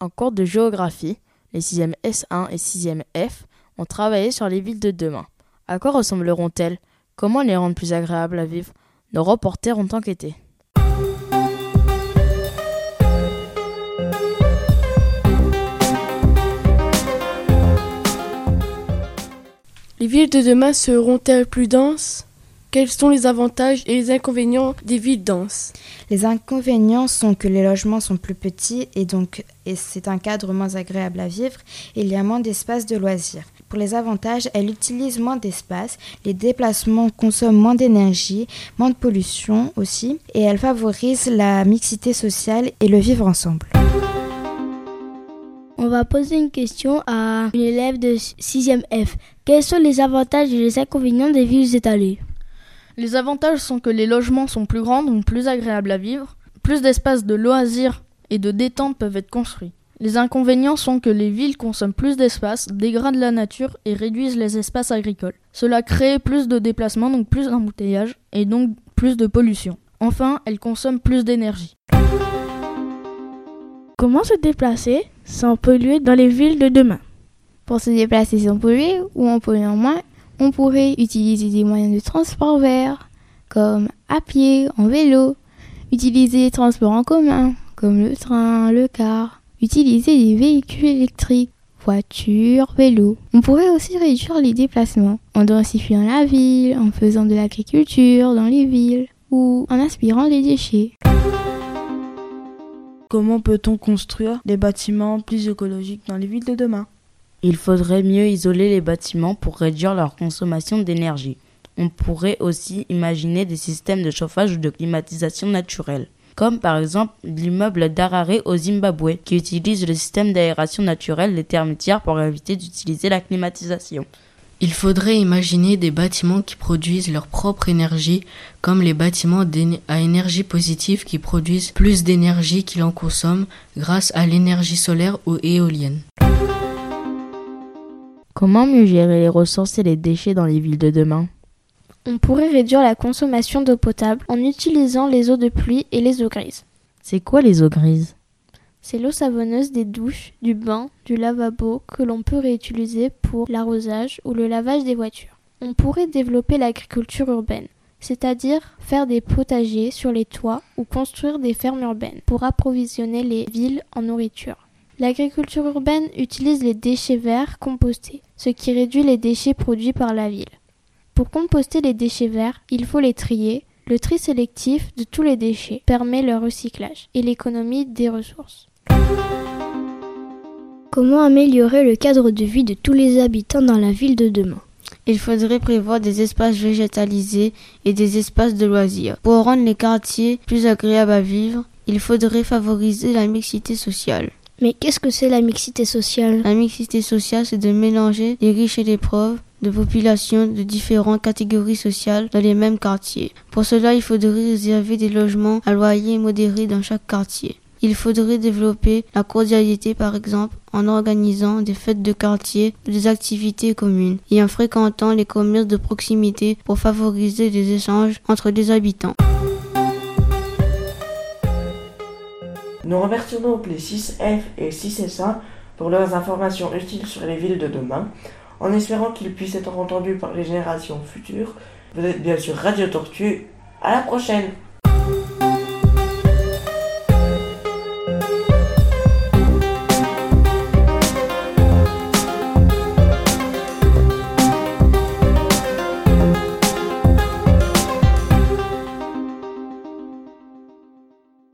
En cours de géographie, les 6e S1 et 6e F ont travaillé sur les villes de demain. À quoi ressembleront-elles? Comment les rendre plus agréables à vivre? Nos reporters ont enquêté. Les villes de demain seront-elles plus denses? Quels sont les avantages et les inconvénients des villes denses Les inconvénients sont que les logements sont plus petits et donc et c'est un cadre moins agréable à vivre et il y a moins d'espace de loisirs. Pour les avantages, elle utilise moins d'espace, les déplacements consomment moins d'énergie, moins de pollution aussi, et elle favorise la mixité sociale et le vivre ensemble. On va poser une question à une élève de 6e F. Quels sont les avantages et les inconvénients des villes étalées? Les avantages sont que les logements sont plus grands, donc plus agréables à vivre, plus d'espaces de loisirs et de détente peuvent être construits. Les inconvénients sont que les villes consomment plus d'espace, dégradent la nature et réduisent les espaces agricoles. Cela crée plus de déplacements, donc plus d'embouteillages et donc plus de pollution. Enfin, elles consomment plus d'énergie. Comment se déplacer sans polluer dans les villes de demain? Pour se déplacer sans polluer ou en polluant moins, on pourrait utiliser des moyens de transport verts, comme à pied, en vélo, utiliser les transports en commun, comme le train, le car, Utiliser des véhicules électriques, voitures, vélos. On pourrait aussi réduire les déplacements en densifiant la ville, en faisant de l'agriculture dans les villes ou en aspirant les déchets. Comment peut-on construire des bâtiments plus écologiques dans les villes de demain? Il faudrait mieux isoler les bâtiments pour réduire leur consommation d'énergie. On pourrait aussi imaginer des systèmes de chauffage ou de climatisation naturelle comme par exemple l'immeuble d'Harare au Zimbabwe, qui utilise le système d'aération naturelle des thermitières pour éviter d'utiliser la climatisation. Il faudrait imaginer des bâtiments qui produisent leur propre énergie, comme les bâtiments à énergie positive qui produisent plus d'énergie qu'ils en consomment grâce à l'énergie solaire ou éolienne. Comment mieux gérer les ressources et les déchets dans les villes de demain on pourrait réduire la consommation d'eau potable en utilisant les eaux de pluie et les eaux grises. C'est quoi les eaux grises C'est l'eau savonneuse des douches, du bain, du lavabo que l'on peut réutiliser pour l'arrosage ou le lavage des voitures. On pourrait développer l'agriculture urbaine, c'est-à-dire faire des potagers sur les toits ou construire des fermes urbaines pour approvisionner les villes en nourriture. L'agriculture urbaine utilise les déchets verts compostés, ce qui réduit les déchets produits par la ville. Pour composter les déchets verts, il faut les trier. Le tri sélectif de tous les déchets permet leur recyclage et l'économie des ressources. Comment améliorer le cadre de vie de tous les habitants dans la ville de demain? Il faudrait prévoir des espaces végétalisés et des espaces de loisirs. Pour rendre les quartiers plus agréables à vivre, il faudrait favoriser la mixité sociale. Mais qu'est-ce que c'est la mixité sociale La mixité sociale, c'est de mélanger les riches et les pauvres, de populations de différentes catégories sociales dans les mêmes quartiers. Pour cela, il faudrait réserver des logements à loyer modéré dans chaque quartier. Il faudrait développer la cordialité par exemple en organisant des fêtes de quartier ou des activités communes et en fréquentant les commerces de proximité pour favoriser les échanges entre les habitants. Nous remercions donc les 6F et 6S1 pour leurs informations utiles sur les villes de demain en espérant qu'il puisse être entendu par les générations futures. Vous êtes bien sûr Radio Tortue. À la prochaine